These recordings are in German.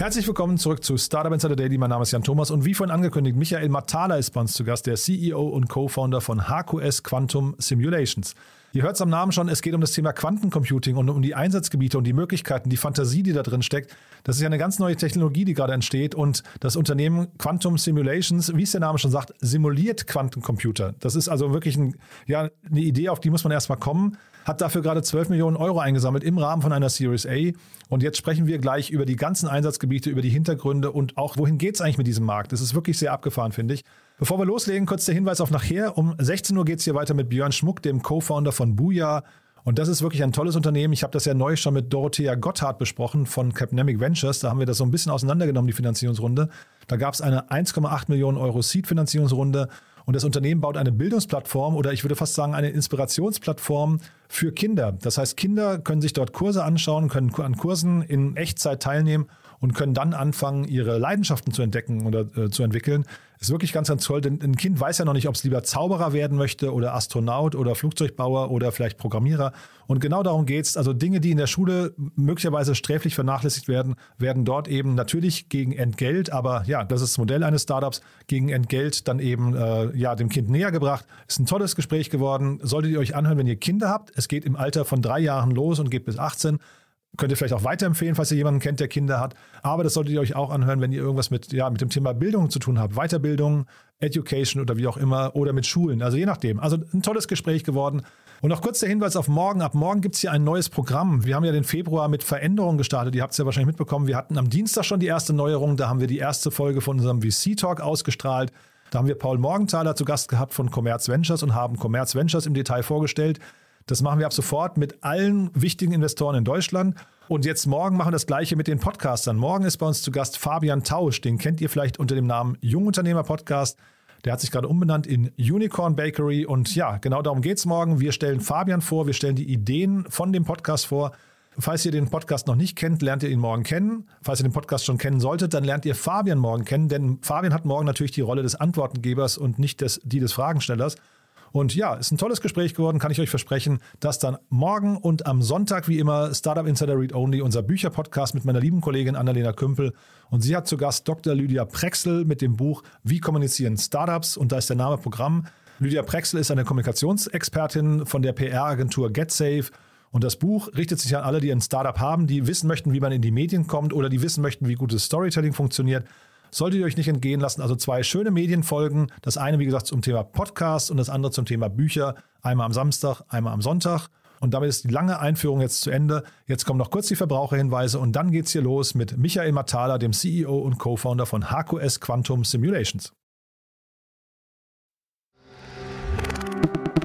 Herzlich willkommen zurück zu Startup Insider Daily. Mein Name ist Jan Thomas und wie vorhin angekündigt, Michael Matala ist bei uns zu Gast, der CEO und Co-Founder von HQS Quantum Simulations. Ihr hört es am Namen schon, es geht um das Thema Quantencomputing und um die Einsatzgebiete und die Möglichkeiten, die Fantasie, die da drin steckt. Das ist ja eine ganz neue Technologie, die gerade entsteht und das Unternehmen Quantum Simulations, wie es der Name schon sagt, simuliert Quantencomputer. Das ist also wirklich ein, ja, eine Idee, auf die muss man erstmal kommen hat dafür gerade 12 Millionen Euro eingesammelt im Rahmen von einer Series A. Und jetzt sprechen wir gleich über die ganzen Einsatzgebiete, über die Hintergründe und auch, wohin geht es eigentlich mit diesem Markt. Das ist wirklich sehr abgefahren, finde ich. Bevor wir loslegen, kurz der Hinweis auf nachher. Um 16 Uhr geht es hier weiter mit Björn Schmuck, dem Co-Founder von Booyah. Und das ist wirklich ein tolles Unternehmen. Ich habe das ja neu schon mit Dorothea Gotthard besprochen von Capnemic Ventures. Da haben wir das so ein bisschen auseinandergenommen, die Finanzierungsrunde. Da gab es eine 1,8 Millionen Euro Seed-Finanzierungsrunde. Und das Unternehmen baut eine Bildungsplattform oder ich würde fast sagen eine Inspirationsplattform für Kinder. Das heißt, Kinder können sich dort Kurse anschauen, können an Kursen in Echtzeit teilnehmen und können dann anfangen, ihre Leidenschaften zu entdecken oder äh, zu entwickeln. Ist wirklich ganz, ganz toll, denn ein Kind weiß ja noch nicht, ob es lieber Zauberer werden möchte oder Astronaut oder Flugzeugbauer oder vielleicht Programmierer. Und genau darum geht es. Also Dinge, die in der Schule möglicherweise sträflich vernachlässigt werden, werden dort eben natürlich gegen Entgelt, aber ja, das ist das Modell eines Startups, gegen Entgelt dann eben äh, ja, dem Kind näher gebracht. Ist ein tolles Gespräch geworden. Solltet ihr euch anhören, wenn ihr Kinder habt. Es geht im Alter von drei Jahren los und geht bis 18. Könnt ihr vielleicht auch weiterempfehlen, falls ihr jemanden kennt, der Kinder hat. Aber das solltet ihr euch auch anhören, wenn ihr irgendwas mit, ja, mit dem Thema Bildung zu tun habt. Weiterbildung, Education oder wie auch immer oder mit Schulen. Also je nachdem. Also ein tolles Gespräch geworden. Und noch kurz der Hinweis auf morgen. Ab morgen gibt es hier ein neues Programm. Wir haben ja den Februar mit Veränderungen gestartet. Ihr habt es ja wahrscheinlich mitbekommen. Wir hatten am Dienstag schon die erste Neuerung. Da haben wir die erste Folge von unserem VC-Talk ausgestrahlt. Da haben wir Paul Morgenthaler zu Gast gehabt von Commerz Ventures und haben Commerz Ventures im Detail vorgestellt. Das machen wir ab sofort mit allen wichtigen Investoren in Deutschland. Und jetzt morgen machen wir das gleiche mit den Podcastern. Morgen ist bei uns zu Gast Fabian Tausch. Den kennt ihr vielleicht unter dem Namen Jungunternehmer Podcast. Der hat sich gerade umbenannt in Unicorn Bakery. Und ja, genau darum geht es morgen. Wir stellen Fabian vor, wir stellen die Ideen von dem Podcast vor. Falls ihr den Podcast noch nicht kennt, lernt ihr ihn morgen kennen. Falls ihr den Podcast schon kennen solltet, dann lernt ihr Fabian morgen kennen, denn Fabian hat morgen natürlich die Rolle des Antwortengebers und nicht des, die des Fragenstellers. Und ja, ist ein tolles Gespräch geworden, kann ich euch versprechen, dass dann morgen und am Sonntag, wie immer, Startup Insider Read Only, unser Bücherpodcast mit meiner lieben Kollegin Annalena Kümpel. Und sie hat zu Gast Dr. Lydia Prexel mit dem Buch Wie kommunizieren Startups? Und da ist der Name Programm. Lydia Prexel ist eine Kommunikationsexpertin von der PR-Agentur GetSafe. Und das Buch richtet sich an alle, die ein Startup haben, die wissen möchten, wie man in die Medien kommt oder die wissen möchten, wie gutes Storytelling funktioniert solltet ihr euch nicht entgehen lassen. Also zwei schöne Medienfolgen. Das eine, wie gesagt, zum Thema Podcast und das andere zum Thema Bücher. Einmal am Samstag, einmal am Sonntag. Und damit ist die lange Einführung jetzt zu Ende. Jetzt kommen noch kurz die Verbraucherhinweise und dann geht's hier los mit Michael Matala, dem CEO und Co-Founder von HQS Quantum Simulations.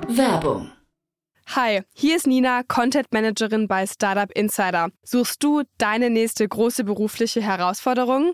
Werbung. Hi, hier ist Nina, Content Managerin bei Startup Insider. Suchst du deine nächste große berufliche Herausforderung?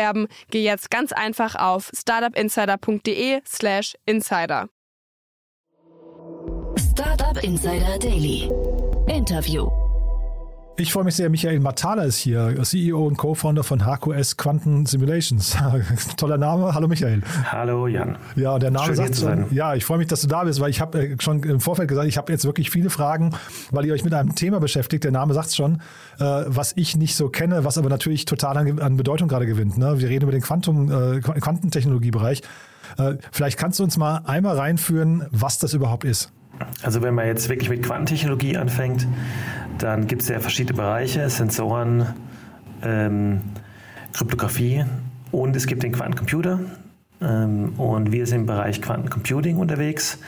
geh jetzt ganz einfach auf startupinsider.de/slash insider. Startup Insider Daily. Interview. Ich freue mich sehr, Michael Matala ist hier, CEO und Co-Founder von HQS Quantum Simulations. Toller Name. Hallo Michael. Hallo Jan. Ja, der Name Schön, sagt schon, ja, ich freue mich, dass du da bist, weil ich habe äh, schon im Vorfeld gesagt, ich habe jetzt wirklich viele Fragen, weil ihr euch mit einem Thema beschäftigt. Der Name sagt es schon, äh, was ich nicht so kenne, was aber natürlich total an, an Bedeutung gerade gewinnt. Ne? Wir reden über den Quantum, äh, Quantentechnologiebereich. Vielleicht kannst du uns mal einmal reinführen, was das überhaupt ist. Also wenn man jetzt wirklich mit Quantentechnologie anfängt, dann gibt es ja verschiedene Bereiche, Sensoren, ähm, Kryptographie und es gibt den Quantencomputer. ähm, und wir sind im Bereich Quantencomputing unterwegs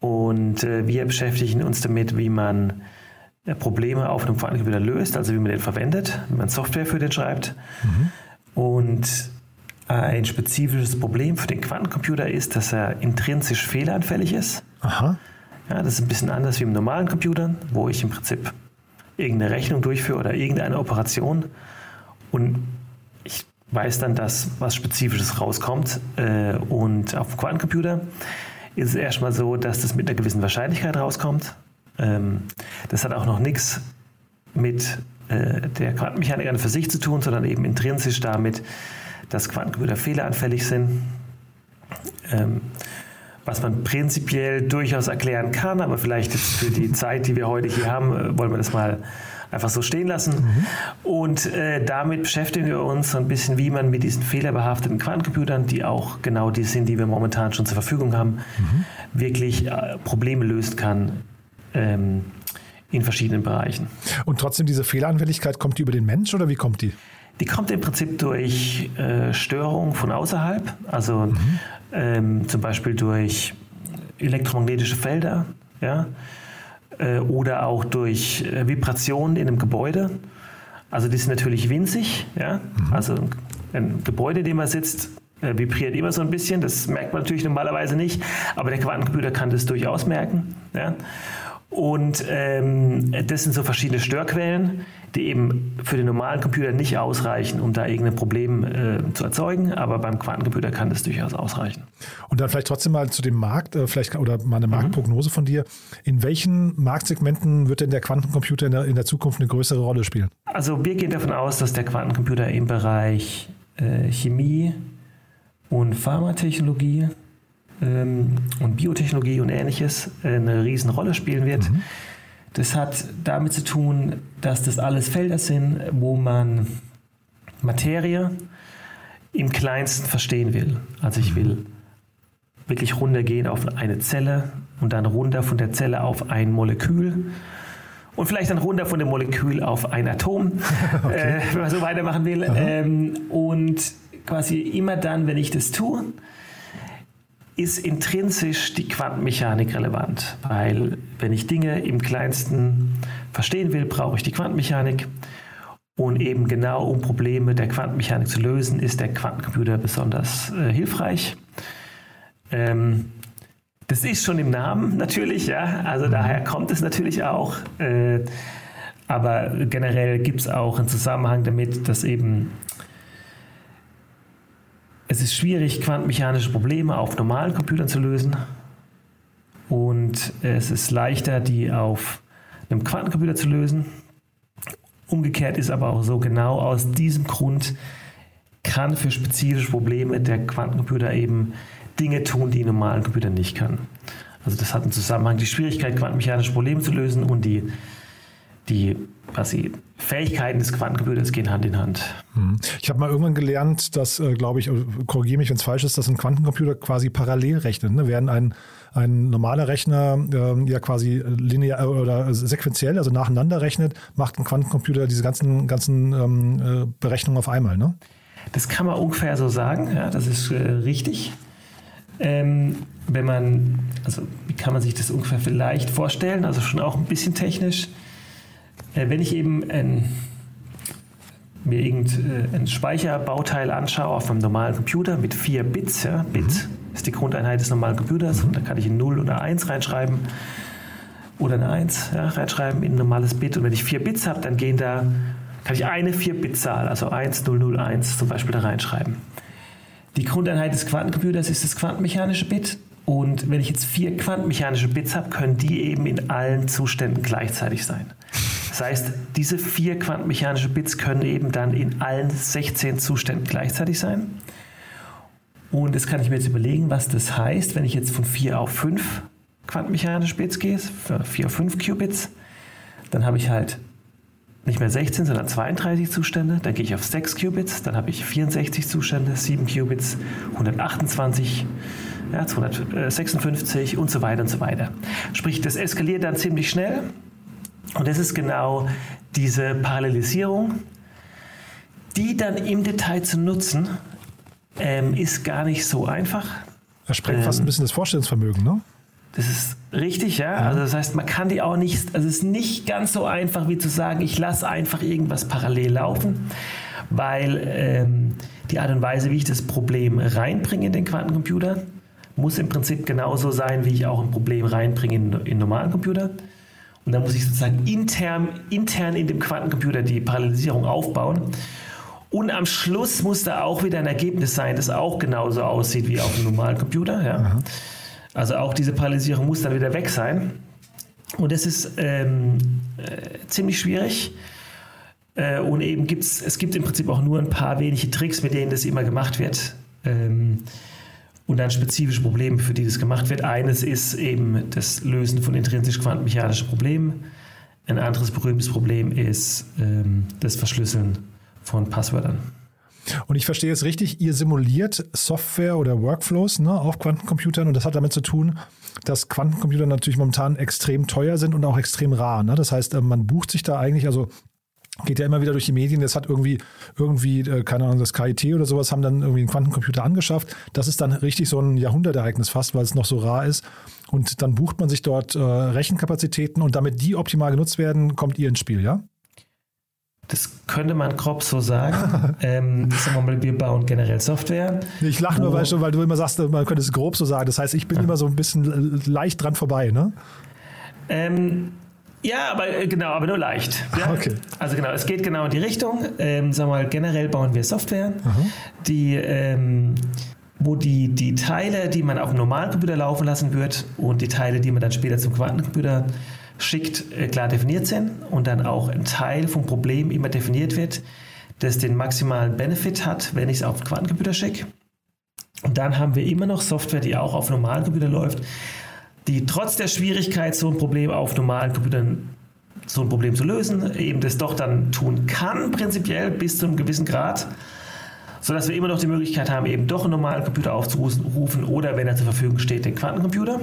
und äh, wir beschäftigen uns damit, wie man äh, Probleme auf einem Quantencomputer löst, also wie man den verwendet, wie man Software für den schreibt. Mhm. Und ein spezifisches Problem für den Quantencomputer ist, dass er intrinsisch fehleranfällig ist. Aha. Ja, das ist ein bisschen anders wie im normalen Computern, wo ich im Prinzip irgendeine Rechnung durchführe oder irgendeine Operation und ich weiß dann, dass was Spezifisches rauskommt. Äh, und auf dem Quantencomputer ist es erstmal so, dass das mit einer gewissen Wahrscheinlichkeit rauskommt. Ähm, das hat auch noch nichts mit äh, der Quantenmechanik an für sich zu tun, sondern eben intrinsisch damit, dass Quantencomputer fehleranfällig sind. Was man prinzipiell durchaus erklären kann, aber vielleicht für die Zeit, die wir heute hier haben, äh, wollen wir das mal einfach so stehen lassen. Mhm. Und äh, damit beschäftigen wir uns so ein bisschen, wie man mit diesen fehlerbehafteten Quantencomputern, die auch genau die sind, die wir momentan schon zur Verfügung haben, mhm. wirklich äh, Probleme lösen kann. Ähm, in verschiedenen Bereichen. Und trotzdem diese Fehleranfälligkeit, kommt die über den Mensch oder wie kommt die? Die kommt im Prinzip durch äh, Störungen von außerhalb, also mhm. ähm, zum Beispiel durch elektromagnetische Felder, ja, äh, oder auch durch äh, Vibrationen in einem Gebäude. Also die sind natürlich winzig, ja, mhm. also ein Gebäude, in dem man sitzt, äh, vibriert immer so ein bisschen. Das merkt man natürlich normalerweise nicht, aber der Quantencomputer kann das durchaus merken. Ja. Und ähm, das sind so verschiedene Störquellen, die eben für den normalen Computer nicht ausreichen, um da irgendein Problem äh, zu erzeugen. Aber beim Quantencomputer kann das durchaus ausreichen. Und dann vielleicht trotzdem mal zu dem Markt, äh, vielleicht oder mal eine mhm. Marktprognose von dir. In welchen Marktsegmenten wird denn der Quantencomputer in der, in der Zukunft eine größere Rolle spielen? Also wir gehen davon aus, dass der Quantencomputer im Bereich äh, Chemie und Pharmatechnologie ähm, und Biotechnologie und ähnliches äh, eine Riesenrolle spielen wird. Mhm. Das hat damit zu tun, dass das alles Felder sind, wo man Materie im kleinsten verstehen will. Also ich will wirklich runtergehen auf eine Zelle und dann runter von der Zelle auf ein Molekül und vielleicht dann runter von dem Molekül auf ein Atom, okay. äh, wenn man so weitermachen will. Ähm, und quasi immer dann, wenn ich das tue, ist intrinsisch die Quantenmechanik relevant, weil wenn ich Dinge im kleinsten verstehen will, brauche ich die Quantenmechanik. Und eben genau um Probleme der Quantenmechanik zu lösen, ist der Quantencomputer besonders äh, hilfreich. Ähm, das ist schon im Namen natürlich, ja. Also mhm. daher kommt es natürlich auch. Äh, aber generell gibt es auch einen Zusammenhang damit, dass eben es ist schwierig, quantenmechanische Probleme auf normalen Computern zu lösen. Und es ist leichter, die auf einem Quantencomputer zu lösen. Umgekehrt ist aber auch so, genau aus diesem Grund kann für spezifische Probleme der Quantencomputer eben Dinge tun, die ein normalen Computer nicht kann. Also das hat einen Zusammenhang, die Schwierigkeit, quantenmechanische Probleme zu lösen und die die quasi Fähigkeiten des Quantencomputers gehen Hand in Hand. Mhm. Ich habe mal irgendwann gelernt, dass, äh, glaube ich, äh, korrigiere mich, wenn es falsch ist, dass ein Quantencomputer quasi parallel rechnet. Ne? Während ein, ein normaler Rechner äh, ja quasi linear äh, oder sequenziell, also nacheinander rechnet, macht ein Quantencomputer diese ganzen, ganzen ähm, Berechnungen auf einmal. Ne? Das kann man ungefähr so sagen, ja, das ist äh, richtig. Ähm, wenn man, also wie kann man sich das ungefähr vielleicht vorstellen? Also schon auch ein bisschen technisch. Äh, wenn ich eben ein, mir irgendein äh, Speicherbauteil anschaue auf einem normalen Computer mit vier Bits, ja, Bit mhm. ist die Grundeinheit des normalen Computers und da kann ich ein 0 oder 1 reinschreiben oder eine 1 ja, reinschreiben in ein normales Bit und wenn ich vier Bits habe, dann gehen da, kann ich eine 4-Bit-Zahl, also 1001 zum Beispiel da reinschreiben. Die Grundeinheit des Quantencomputers ist das quantenmechanische Bit und wenn ich jetzt vier quantenmechanische Bits habe, können die eben in allen Zuständen gleichzeitig sein. Das heißt, diese vier quantenmechanische Bits können eben dann in allen 16 Zuständen gleichzeitig sein. Und jetzt kann ich mir jetzt überlegen, was das heißt, wenn ich jetzt von 4 auf 5 quantenmechanische Bits gehe, 4 auf 5 Qubits, dann habe ich halt nicht mehr 16, sondern 32 Zustände. Dann gehe ich auf 6 Qubits, dann habe ich 64 Zustände, 7 Qubits, 128, ja, 256 und so weiter und so weiter. Sprich, das eskaliert dann ziemlich schnell und das ist genau diese Parallelisierung, die dann im Detail zu nutzen, ähm, ist gar nicht so einfach. Er sprengt fast ein bisschen das Vorstellungsvermögen, ne? Das ist richtig, ja. Also das heißt, man kann die auch nicht, also es ist nicht ganz so einfach wie zu sagen, ich lasse einfach irgendwas parallel laufen, weil ähm, die Art und Weise, wie ich das Problem reinbringe in den Quantencomputer, muss im Prinzip genauso sein, wie ich auch ein Problem reinbringe in, in normalen Computer. Und dann muss ich sozusagen intern, intern in dem Quantencomputer die Parallelisierung aufbauen. Und am Schluss muss da auch wieder ein Ergebnis sein, das auch genauso aussieht wie auf einem normalen Computer. Ja. Also auch diese Parallelisierung muss dann wieder weg sein. Und das ist ähm, äh, ziemlich schwierig. Äh, und eben gibt's, es gibt im Prinzip auch nur ein paar wenige Tricks, mit denen das immer gemacht wird. Ähm, und dann spezifische Probleme, für die das gemacht wird. Eines ist eben das Lösen von intrinsisch quantenmechanischen Problemen. Ein anderes berühmtes Problem ist ähm, das Verschlüsseln von Passwörtern. Und ich verstehe jetzt richtig, ihr simuliert Software oder Workflows ne, auf Quantencomputern und das hat damit zu tun, dass Quantencomputer natürlich momentan extrem teuer sind und auch extrem rar. Ne? Das heißt, äh, man bucht sich da eigentlich, also geht ja immer wieder durch die Medien, das hat irgendwie, irgendwie, äh, keine Ahnung, das KIT oder sowas haben dann irgendwie einen Quantencomputer angeschafft. Das ist dann richtig so ein Jahrhundertereignis fast, weil es noch so rar ist. Und dann bucht man sich dort äh, Rechenkapazitäten und damit die optimal genutzt werden, kommt ihr ins Spiel, ja? Das könnte man grob so sagen. ähm, sagen wir mal, wir bauen generell Software. Ich lache nur, weil, weil, du immer sagst, man könnte es grob so sagen. Das heißt, ich bin ja. immer so ein bisschen leicht dran vorbei, ne? Ähm, ja, aber äh, genau, aber nur leicht. Ja? Okay. Also genau, es geht genau in die Richtung. Ähm, wir mal, generell bauen wir Software, Aha. die ähm, wo die, die Teile, die man auf einem normalen Computer laufen lassen wird und die Teile, die man dann später zum Quantencomputer schickt, äh, klar definiert sind und dann auch ein Teil vom Problem immer definiert wird, das den maximalen Benefit hat, wenn ich es auf den Quantencomputer schicke. Und dann haben wir immer noch Software, die auch auf normalen Computer läuft, die trotz der Schwierigkeit, so ein Problem auf normalen Computern so ein Problem zu lösen, eben das doch dann tun kann, prinzipiell bis zu einem gewissen Grad, sodass wir immer noch die Möglichkeit haben, eben doch einen normalen Computer aufzurufen oder, wenn er zur Verfügung steht, den Quantencomputer.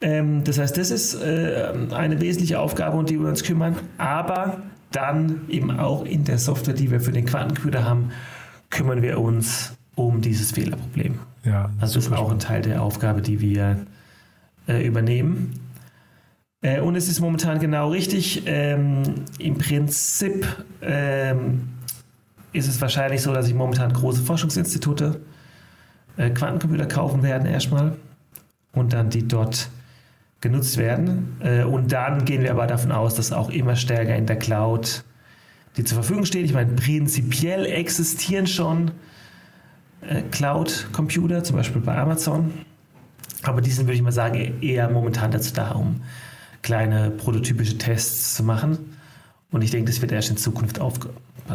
Ähm, das heißt, das ist äh, eine wesentliche Aufgabe, um die wir uns kümmern, aber dann eben auch in der Software, die wir für den Quantencomputer haben, kümmern wir uns um dieses Fehlerproblem. Ja, also das ist auch ein Teil der Aufgabe, die wir äh, übernehmen. Äh, und es ist momentan genau richtig. Ähm, Im Prinzip ähm, ist es wahrscheinlich so, dass sich momentan große Forschungsinstitute äh, Quantencomputer kaufen werden erstmal und dann die dort genutzt werden. Äh, und dann gehen wir aber davon aus, dass auch immer stärker in der Cloud die zur Verfügung steht. Ich meine, prinzipiell existieren schon äh, Cloud-Computer, zum Beispiel bei Amazon. Aber die sind, würde ich mal sagen, eher momentan dazu da, um kleine prototypische Tests zu machen. Und ich denke, das wird erst in Zukunft auf,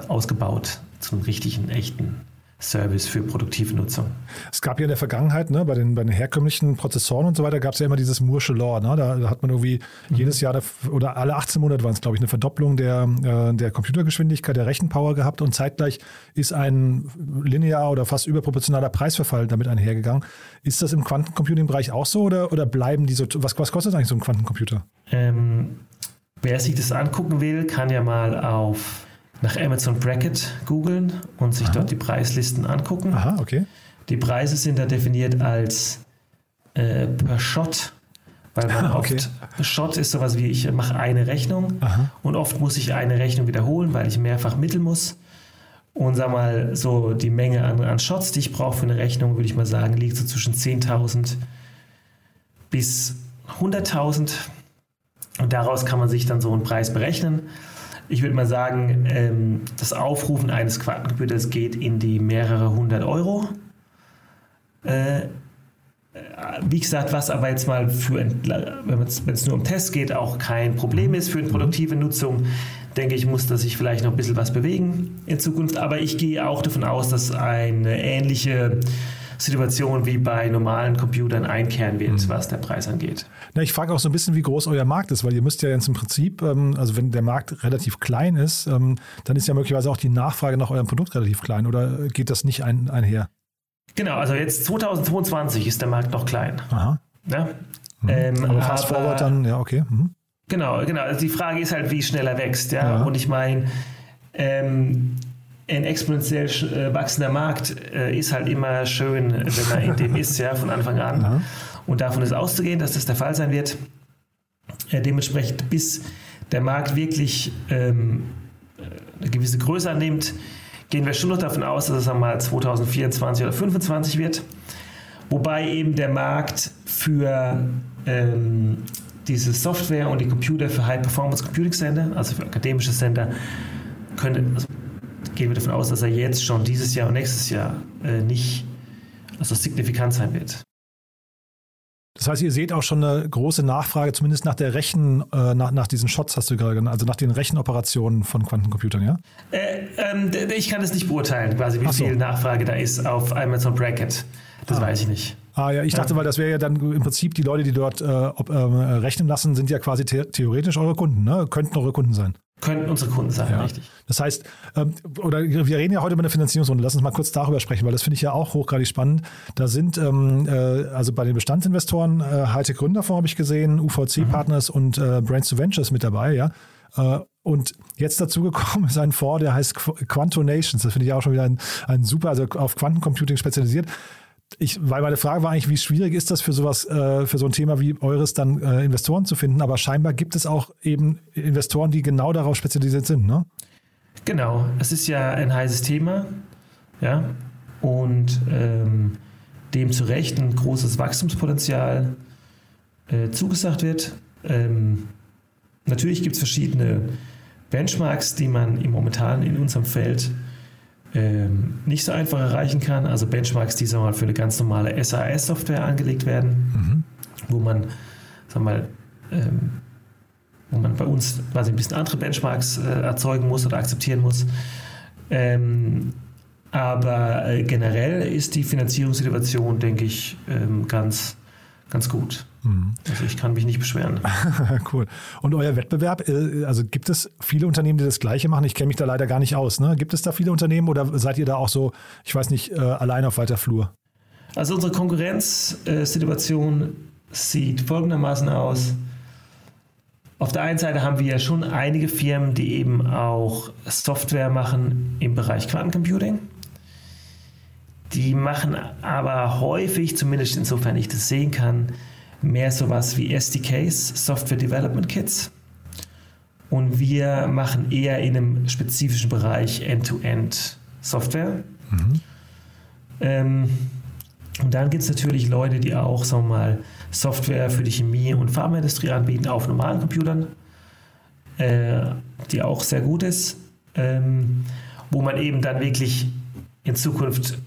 ausgebaut zum richtigen, echten Service für produktive Nutzung. Es gab ja in der Vergangenheit, ne, bei, den, bei den herkömmlichen Prozessoren und so weiter, gab es ja immer dieses Moore'sche Law. Ne? Da, da, hat man irgendwie mhm. jedes Jahr oder alle 18 Monate waren es, glaube ich, eine Verdopplung der, äh, der Computergeschwindigkeit, der Rechenpower gehabt und zeitgleich ist ein linear oder fast überproportionaler Preisverfall damit einhergegangen. Ist das im Quantencomputing-Bereich auch so oder, oder bleiben die so, was, was kostet eigentlich so ein Quantencomputer? Ähm, wer sich das angucken will, kann ja mal auf nach Amazon Bracket googeln und sich Aha. dort die Preislisten angucken. Aha, okay. Die Preise sind da definiert als äh, per Shot, weil man okay. oft, Shot ist sowas wie, ich mache eine Rechnung Aha. und oft muss ich eine Rechnung wiederholen, weil ich mehrfach mitteln muss. Und sag mal, so die Menge an, an Shots, die ich brauche für eine Rechnung, würde ich mal sagen, liegt so zwischen 10.000 bis 100.000. Und daraus kann man sich dann so einen Preis berechnen ich würde mal sagen, ähm, das Aufrufen eines Quantencomputers geht in die mehrere hundert Euro. Äh, äh wie gesagt, was aber jetzt mal für, wenn es nur um Tests geht, auch kein Problem ist für eine produktive Nutzung, denke ich, muss da sich vielleicht noch ein bisschen was bewegen in Zukunft. Aber ich gehe auch davon aus, dass eine ähnliche Situation wie bei normalen Computern einkehren wird, mhm. was der Preis angeht. Na, ich frage auch so ein bisschen, wie groß euer Markt ist, weil ihr müsst ja jetzt im Prinzip, ähm, also wenn der Markt relativ klein ist, ähm, dann ist ja möglicherweise auch die Nachfrage nach eurem Produkt relativ klein oder geht das nicht ein, einher? Genau, also jetzt 2022 ist der Markt noch klein. Aha. Ja? Mhm. Ähm, aber fast aber, forward dann, ja, okay. Mhm. Genau, genau. Also die Frage ist halt, wie schnell er wächst, ja. ja. Und ich meine, ähm, ein exponentiell äh, wachsender Markt äh, ist halt immer schön, wenn man in dem ist, ja, von Anfang an. Ja. Und davon ist auszugehen, dass das der Fall sein wird. Äh, dementsprechend, bis der Markt wirklich ähm, eine gewisse Größe annimmt, gehen wir schon noch davon aus, dass es einmal 2024 oder 2025 wird. Wobei eben der Markt für ähm, diese Software und die Computer für High-Performance Computing Center, also für akademische Center, können, also gehen wir davon aus, dass er jetzt schon dieses Jahr und nächstes Jahr äh, nicht also signifikant sein wird. Das heißt, ihr seht auch schon eine große Nachfrage, zumindest nach der Rechen, äh, nach, nach diesen Shots hast du gerade genannt, also nach den Rechenoperationen von Quantencomputern, ja? Äh, ähm, ich kann es nicht beurteilen, quasi, wie so. viel Nachfrage da ist auf Amazon Bracket. Das ah. weiß ich nicht. Ah ja, ich dachte, weil das wäre ja dann im Prinzip die Leute, die dort äh, ob, äh, rechnen lassen, sind ja quasi the theoretisch eure Kunden, ne? Könnten eure Kunden sein. Könnten unsere Kunden sein, ja. richtig. Das heißt, ähm, oder wir reden ja heute über eine Finanzierungsrunde. Lass uns mal kurz darüber sprechen, weil das finde ich ja auch hochgradig spannend. Da sind ähm, äh, also bei den Bestandsinvestoren äh, Hightech Gründerfonds habe ich gesehen, UVC mhm. Partners und äh, Brains to Ventures mit dabei, ja. Äh, und jetzt dazu gekommen ist ein Fonds, der heißt Quantonations. Das finde ich auch schon wieder ein, ein super, also auf Quantencomputing spezialisiert ich, weil meine Frage war eigentlich, wie schwierig ist das für sowas, äh, für so ein Thema wie eures dann äh, Investoren zu finden? Aber scheinbar gibt es auch eben Investoren, die genau darauf spezialisiert sind, ne? Genau, es ist ja ein heißes Thema, ja, und ähm, dem zu Recht ein großes Wachstumspotenzial äh, zugesagt wird. Ähm, natürlich gibt es verschiedene Benchmarks, die man im momentan in unserem Feld ähm, nicht so einfach erreichen kann. Also Benchmarks, die sagen wir mal, für eine ganz normale SAS-Software angelegt werden, mhm. wo man, sagen wir mal, ähm, wo man bei uns quasi ein bisschen andere Benchmarks äh, erzeugen muss oder akzeptieren muss. Ähm, aber äh, generell ist die Finanzierungssituation, denke ich, ähm, ganz, ganz gut. Mhm. Also ich kann mich nicht beschweren. cool. Und euer Wettbewerb, äh, also gibt es viele Unternehmen, die das Gleiche machen? Ich kenne mich da leider gar nicht aus. Ne? Gibt es da viele Unternehmen oder seid ihr da auch so, ich weiß nicht, äh, allein auf weiter Flur? Also unsere Konkurrenzsituation sieht folgendermaßen aus. Auf der einen Seite haben wir ja schon einige Firmen, die eben auch Software machen im Bereich Quantencomputing. Die machen aber häufig, zumindest insofern ich das sehen kann, mehr sowas wie SDKs, Software Development Kits. Und wir machen eher in einem spezifischen Bereich End-to-End Software. Mhm. Ähm, und dann gibt es natürlich Leute, die auch, sagen wir mal, Software für die Chemie- und Pharmaindustrie anbieten auf normalen Computern, äh, die auch sehr gut ist, ähm, wo man eben dann wirklich in Zukunft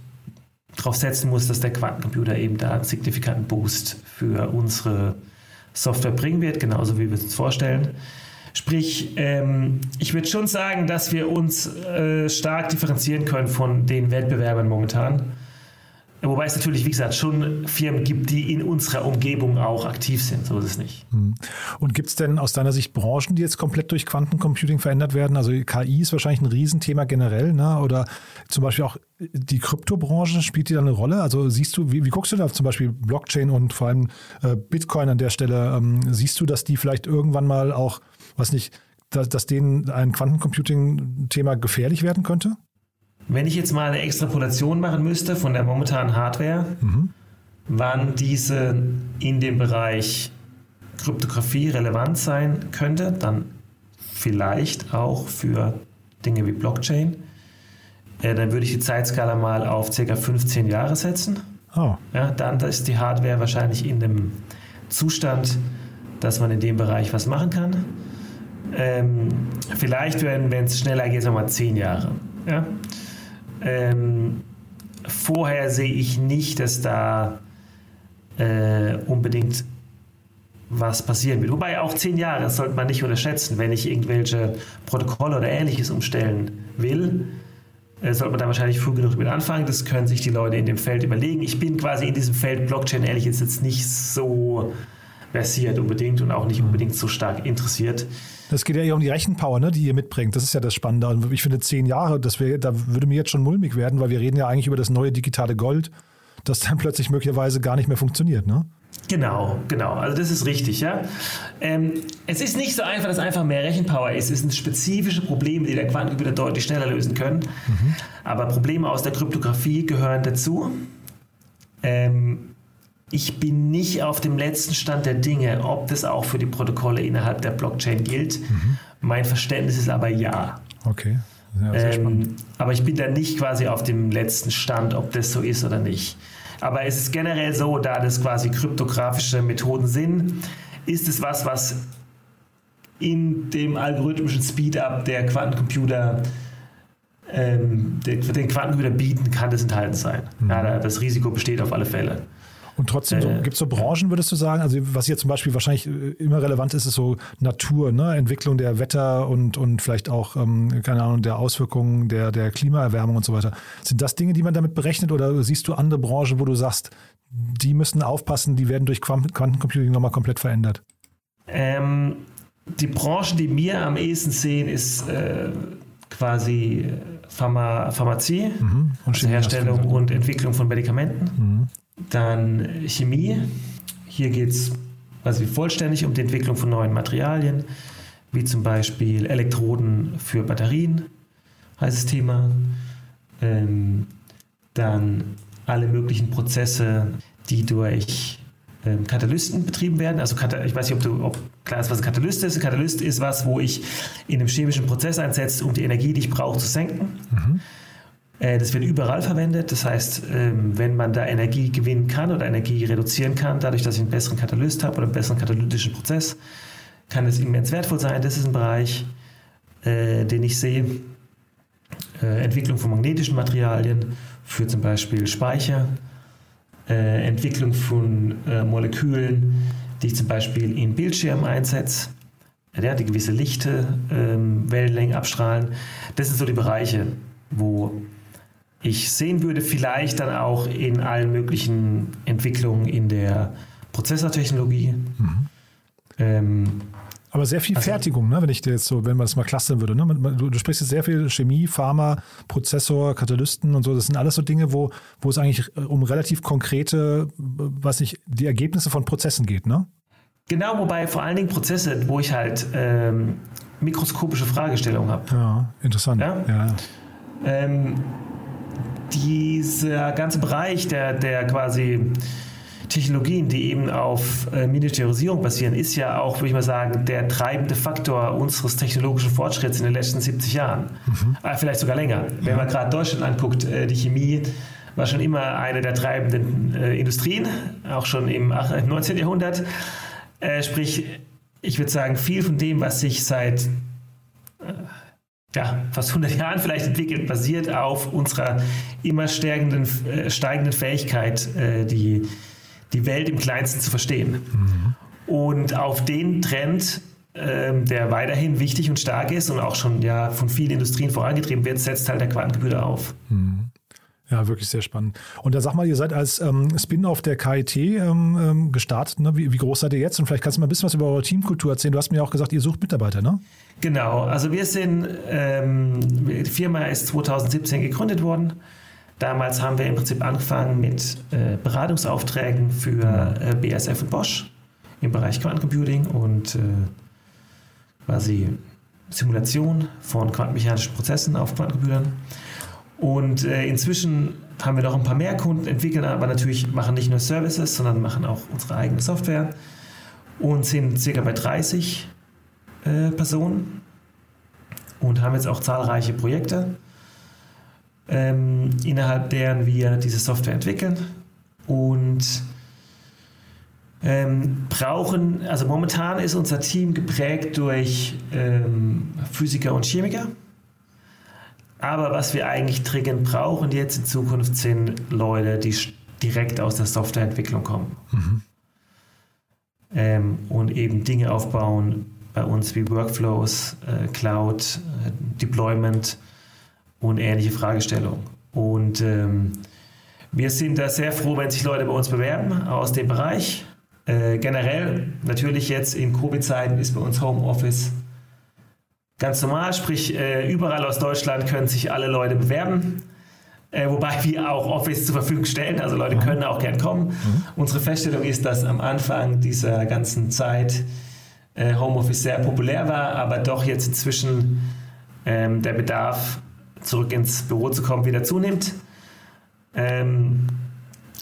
darauf setzen muss, dass der Quantencomputer eben da einen signifikanten Boost für unsere Software bringen wird, genauso wie wir es uns vorstellen. Sprich, ähm, ich würde schon sagen, dass wir uns äh, stark differenzieren können von den Wettbewerbern momentan. Wobei es natürlich, wie gesagt, schon Firmen gibt, die in unserer Umgebung auch aktiv sind. So ist es nicht. Hm. Und gibt es denn aus deiner Sicht Branchen, die jetzt komplett durch Quantencomputing verändert werden? Also KI ist wahrscheinlich ein Riesenthema generell, ne? oder zum Beispiel auch die Kryptobranche, spielt die da eine Rolle? Also siehst du, wie, wie guckst du da zum Beispiel Blockchain und vor allem äh, Bitcoin an der Stelle? Ähm, siehst du, dass die vielleicht irgendwann mal auch, was nicht, dass, dass denen ein Quantencomputing-Thema gefährlich werden könnte? Wenn ich jetzt mal eine Extrapolation machen müsste von der momentanen Hardware, mhm. wann diese in dem Bereich Kryptographie relevant sein könnte, dann vielleicht auch für Dinge wie Blockchain, äh, dann würde ich die Zeitskala mal auf ca. 15 Jahre setzen. Oh. Ja, dann ist die Hardware wahrscheinlich in dem Zustand, dass man in dem Bereich was machen kann. Ähm, vielleicht, wenn es schneller geht, nochmal 10 Jahre. Ja? Ähm, vorher sehe ich nicht, dass da äh, unbedingt was passieren wird. Wobei auch zehn Jahre, das sollte man nicht unterschätzen. Wenn ich irgendwelche Protokolle oder ähnliches umstellen will, äh, sollte man da wahrscheinlich früh genug mit anfangen. Das können sich die Leute in dem Feld überlegen. Ich bin quasi in diesem Feld Blockchain ehrlich jetzt nicht so versiert unbedingt und auch nicht unbedingt so stark interessiert. Das geht ja eher um die Rechenpower, ne, die ihr mitbringt. Das ist ja das Spannende. Und ich finde, zehn Jahre, das wär, da würde mir jetzt schon mulmig werden, weil wir reden ja eigentlich über das neue digitale Gold, das dann plötzlich möglicherweise gar nicht mehr funktioniert. Ne? Genau, genau. Also das ist richtig, ja. Ähm, es ist nicht so einfach, dass einfach mehr Rechenpower ist. Es sind spezifische Probleme, die der Quantencomputer deutlich schneller lösen können. Mhm. Aber Probleme aus der Kryptographie gehören dazu. Ähm, ich bin nicht auf dem letzten Stand der Dinge, ob das auch für die Protokolle innerhalb der Blockchain gilt. Mhm. Mein Verständnis ist aber ja. Okay. Ja, ähm, aber ich bin da nicht quasi auf dem letzten Stand, ob das so ist oder nicht. Aber es ist generell so, da das quasi kryptografische Methoden sind, ist es was, was in dem algorithmischen Speedup der Quantencomputer ähm, den, Quantencomputer bieten kann, das enthalten sein. Mhm. Ja, das Risiko besteht auf alle Fälle. Und trotzdem, so, äh, gibt es so Branchen, würdest du sagen? Also, was hier zum Beispiel wahrscheinlich äh, immer relevant ist, ist so Natur, ne? Entwicklung der Wetter und, und vielleicht auch, ähm, keine Ahnung, der Auswirkungen der, der Klimaerwärmung und so weiter. Sind das Dinge, die man damit berechnet oder siehst du andere Branchen, wo du sagst, die müssen aufpassen, die werden durch Quantencomputing nochmal komplett verändert? Ähm, die Branche, die wir am ehesten sehen, ist äh, quasi Pharma, Pharmazie, mhm. also Herstellung und Entwicklung von Medikamenten. Mhm. Dann Chemie. Hier geht es quasi vollständig um die Entwicklung von neuen Materialien, wie zum Beispiel Elektroden für Batterien, heißes Thema. Ähm, dann alle möglichen Prozesse, die durch ähm, Katalysten betrieben werden. Also ich weiß nicht, ob, du, ob klar ist, was ein Katalyst ist. Ein Katalyst ist was, wo ich in einem chemischen Prozess einsetze, um die Energie, die ich brauche, zu senken. Mhm. Äh, das wird überall verwendet. Das heißt, ähm, wenn man da Energie gewinnen kann oder Energie reduzieren kann, dadurch, dass ich einen besseren Katalyst habe oder einen besseren katalytischen Prozess, kann es immens wertvoll sein. Das ist ein Bereich, äh, den ich sehe. Äh, Entwicklung von magnetischen Materialien für zum Beispiel Speicher, Entwicklung von Molekülen, die ich zum Beispiel in Bildschirmen einsetze, ja, die gewisse Lichte, ähm, Wellenlängen abstrahlen. Das sind so die Bereiche, wo ich sehen würde, vielleicht dann auch in allen möglichen Entwicklungen in der Prozessortechnologie. Mhm. Ähm, aber sehr viel also, Fertigung, ne? wenn ich dir jetzt so, wenn man das mal clustern würde. Ne? Du, du, sprichst jetzt sehr viel Chemie, Pharma, Prozessor, Katalysten und so. Das sind alles so Dinge, wo, wo es eigentlich äh, um relativ konkrete, was nicht, die Ergebnisse von Prozessen geht, ne? Genau, wobei vor allen Dingen Prozesse, wo ich halt ähm, mikroskopische Fragestellungen habe. Ja, interessant. Ja? ja. Ähm, dieser ganze Bereich der, der quasi Technologien, die eben auf äh, Miniaturisierung basieren, ist ja auch, würde ich mal sagen, der treibende Faktor unseres technologischen Fortschritts in den letzten 70 Jahren. Mhm. Äh, vielleicht sogar länger. Wenn man gerade Deutschland anguckt, äh, die Chemie war schon immer eine der treibenden äh, Industrien, auch schon im, im 19. Jahrhundert. Äh, sprich, ich würde sagen, viel von dem, was sich seit äh, ja, fast 100 Jahren vielleicht entwickelt, basiert auf unserer immer steigenden, äh, steigenden Fähigkeit, äh, die, die Welt im Kleinsten zu verstehen. Mhm. Und auf den Trend, äh, der weiterhin wichtig und stark ist und auch schon ja von vielen Industrien vorangetrieben wird, setzt halt der Quantencomputer auf. Mhm. Ja, wirklich sehr spannend. Und da sag mal, ihr seid als ähm, Spin-off der KIT ähm, ähm, gestartet. Ne? Wie, wie, groß seid ihr jetzt? Und vielleicht kannst du mal ein bisschen was über eure Teamkultur erzählen. Du hast mir auch gesagt, ihr sucht Mitarbeiter, ne? Genau. Also wir sind, ähm, die Firma ist 2017 gegründet worden. Damals haben wir im Prinzip angefangen mit äh, Beratungsaufträgen für äh, BSF und Bosch im Bereich Quantencomputing und äh, quasi Simulation von quantenmechanischen Prozessen auf Quantencomputern. Und äh, inzwischen haben wir noch ein paar mehr Kunden, entwickeln aber natürlich, machen nicht nur Services, sondern machen auch unsere eigene Software und sind circa bei 30 äh, Personen und haben jetzt auch zahlreiche Projekte, ähm, innerhalb deren wir diese Software entwickeln und ähm, brauchen, also momentan ist unser Team geprägt durch ähm, Physiker und Chemiker aber was wir eigentlich dringend brauchen jetzt in Zukunft sind Leute, die direkt aus der Softwareentwicklung kommen. Mhm. Ähm, und eben Dinge aufbauen bei uns wie Workflows, äh, Cloud, äh, Deployment und ähnliche Fragestellungen. Und ähm, wir sind da sehr froh, wenn sich Leute bei uns bewerben aus dem Bereich. Äh, generell, natürlich jetzt in Covid-Zeiten ist bei uns Homeoffice ganz normal, sprich äh, überall aus Deutschland können sich alle Leute bewerben. Äh, wobei wir auch Office zur Verfügung stellen, also Leute können auch gern kommen. Mhm. Unsere Feststellung ist, dass am Anfang dieser ganzen Zeit äh, Homeoffice sehr populär war, aber doch jetzt inzwischen ähm, der Bedarf, zurück ins Büro zu kommen, wieder zunimmt. Ähm,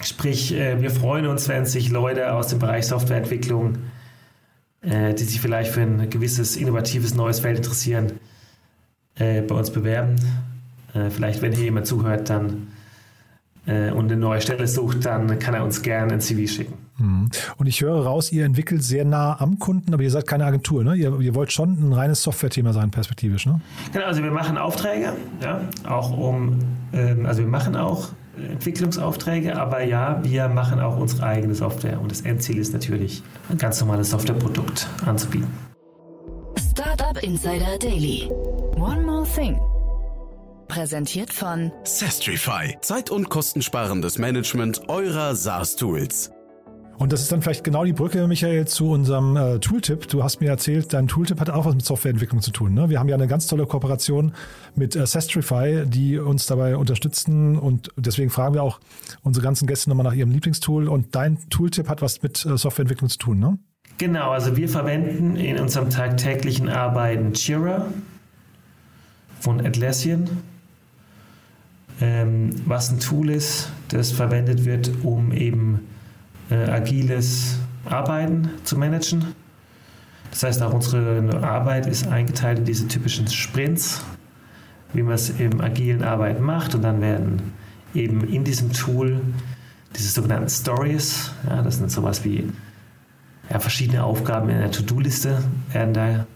sprich, äh, wir freuen uns, wenn sich Leute aus dem Bereich Softwareentwicklung, äh, die sich vielleicht für ein gewisses innovatives neues Feld interessieren, äh, bei uns bewerben. Äh, vielleicht, wenn hier jemand zuhört, dann äh, und eine neue Stelle sucht, dann kann er uns gerne ein CV schicken. Mhm. Und ich höre raus, ihr entwickelt sehr nah am Kunden, aber ihr seid keine Agentur, ne? Ihr, ihr wollt schon ein reines Software-Thema sein, perspektivisch, ne? Genau, also wir machen Aufträge, ja, auch um, ähm, also wir machen auch Entwicklungsaufträge, aber ja, wir machen auch unsere eigene Software und das Endziel ist natürlich, ein ganz normales Softwareprodukt anzubieten. Startup Insider Daily. One more thing. Präsentiert von Sestrify. Zeit- und kostensparendes Management eurer SaaS-Tools. Und das ist dann vielleicht genau die Brücke, Michael, zu unserem äh, Tooltip. Du hast mir erzählt, dein Tooltip hat auch was mit Softwareentwicklung zu tun. Ne? Wir haben ja eine ganz tolle Kooperation mit äh, Sestrify, die uns dabei unterstützen. Und deswegen fragen wir auch unsere ganzen Gäste nochmal nach ihrem Lieblingstool. Und dein Tooltip hat was mit äh, Softwareentwicklung zu tun, ne? Genau, also wir verwenden in unserem tagtäglichen Arbeiten Jira von Atlassian, ähm, was ein Tool ist, das verwendet wird, um eben äh, agiles Arbeiten zu managen. Das heißt, auch unsere Arbeit ist eingeteilt in diese typischen Sprints, wie man es im agilen Arbeiten macht. Und dann werden eben in diesem Tool diese sogenannten Stories, ja, das sind sowas wie ja, verschiedene Aufgaben in der To-Do-Liste, werden da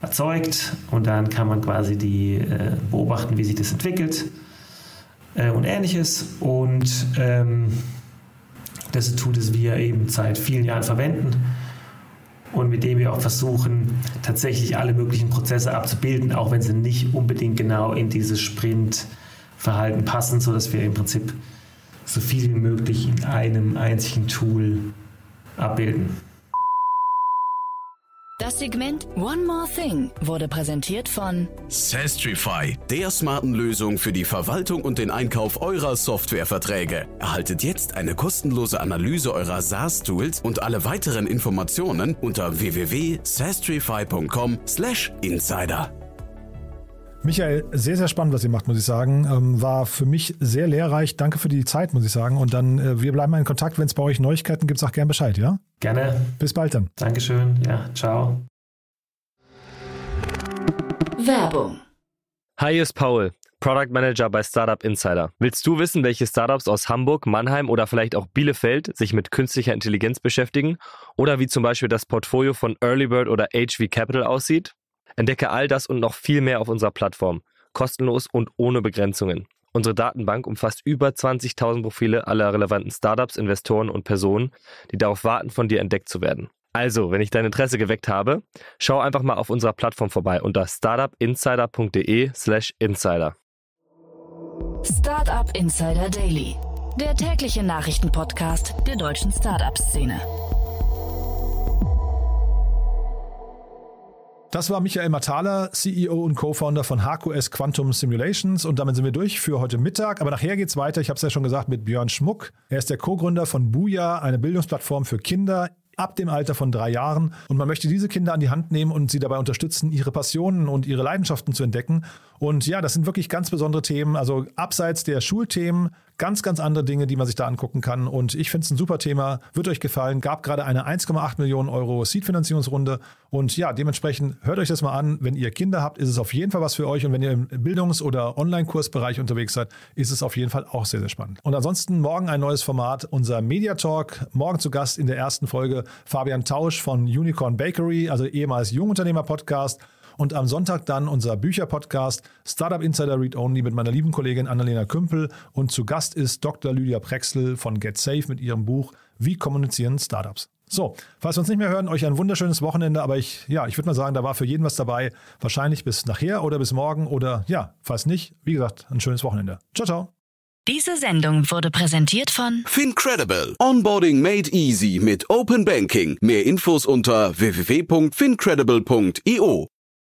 erzeugt und dann kann man quasi die äh, beobachten, wie sich das entwickelt äh, und ähnliches. Und ähm, das tut es wir eben seit vielen Jahren verwenden und mit dem wir auch versuchen, tatsächlich alle möglichen Prozesse abzubilden, auch wenn sie nicht unbedingt genau in dieses Sprintverhalten passen, sodass wir im Prinzip so viel wie möglich in einem einzigen Tool abbilden. Das Segment One More Thing wurde präsentiert von Sastrify, der smarten Lösung für die Verwaltung und den Einkauf eurer Softwareverträge. Erhaltet jetzt eine kostenlose Analyse eurer SaaS-Tools und alle weiteren Informationen unter www.sastrify.com/insider. Michael, sehr, sehr spannend, was ihr macht, muss ich sagen. Ähm, war für mich sehr lehrreich. Danke für die Zeit, muss ich sagen. Und dann, äh, wir bleiben in Kontakt. Wenn es bei euch Neuigkeiten gibt, sag gern Bescheid, ja? Gerne. Bis bald dann. Dankeschön. Ja, ciao. Werbung. Hi, hier ist Paul, Product Manager bei Startup Insider. Willst du wissen, welche Startups aus Hamburg, Mannheim oder vielleicht auch Bielefeld sich mit künstlicher Intelligenz beschäftigen? Oder wie zum Beispiel das Portfolio von Earlybird oder HV Capital aussieht? Entdecke all das und noch viel mehr auf unserer Plattform. Kostenlos und ohne Begrenzungen. Unsere Datenbank umfasst über 20.000 Profile aller relevanten Startups, Investoren und Personen, die darauf warten, von dir entdeckt zu werden. Also, wenn ich dein Interesse geweckt habe, schau einfach mal auf unserer Plattform vorbei unter startupinsider.de/slash insider. Startup Insider Daily, der tägliche Nachrichtenpodcast der deutschen Startup-Szene. Das war Michael Matala, CEO und Co-Founder von HQS Quantum Simulations. Und damit sind wir durch für heute Mittag. Aber nachher geht's weiter. Ich habe es ja schon gesagt mit Björn Schmuck. Er ist der Co-Gründer von Buja, eine Bildungsplattform für Kinder ab dem Alter von drei Jahren. Und man möchte diese Kinder an die Hand nehmen und sie dabei unterstützen, ihre Passionen und ihre Leidenschaften zu entdecken. Und ja, das sind wirklich ganz besondere Themen. Also abseits der Schulthemen, ganz, ganz andere Dinge, die man sich da angucken kann. Und ich finde es ein super Thema. Wird euch gefallen. Gab gerade eine 1,8 Millionen Euro Seed-Finanzierungsrunde. Und ja, dementsprechend hört euch das mal an. Wenn ihr Kinder habt, ist es auf jeden Fall was für euch. Und wenn ihr im Bildungs- oder Online-Kursbereich unterwegs seid, ist es auf jeden Fall auch sehr, sehr spannend. Und ansonsten morgen ein neues Format, unser Media Talk. Morgen zu Gast in der ersten Folge Fabian Tausch von Unicorn Bakery, also ehemals Jungunternehmer-Podcast. Und am Sonntag dann unser Bücherpodcast Startup Insider Read Only mit meiner lieben Kollegin Annalena Kümpel. Und zu Gast ist Dr. Lydia Prexel von Get Safe mit ihrem Buch Wie kommunizieren Startups. So, falls wir uns nicht mehr hören, euch ein wunderschönes Wochenende. Aber ich, ja, ich würde mal sagen, da war für jeden was dabei. Wahrscheinlich bis nachher oder bis morgen oder ja, falls nicht, wie gesagt, ein schönes Wochenende. Ciao, ciao. Diese Sendung wurde präsentiert von Fincredible. Onboarding made easy mit Open Banking. Mehr Infos unter www.fincredible.io.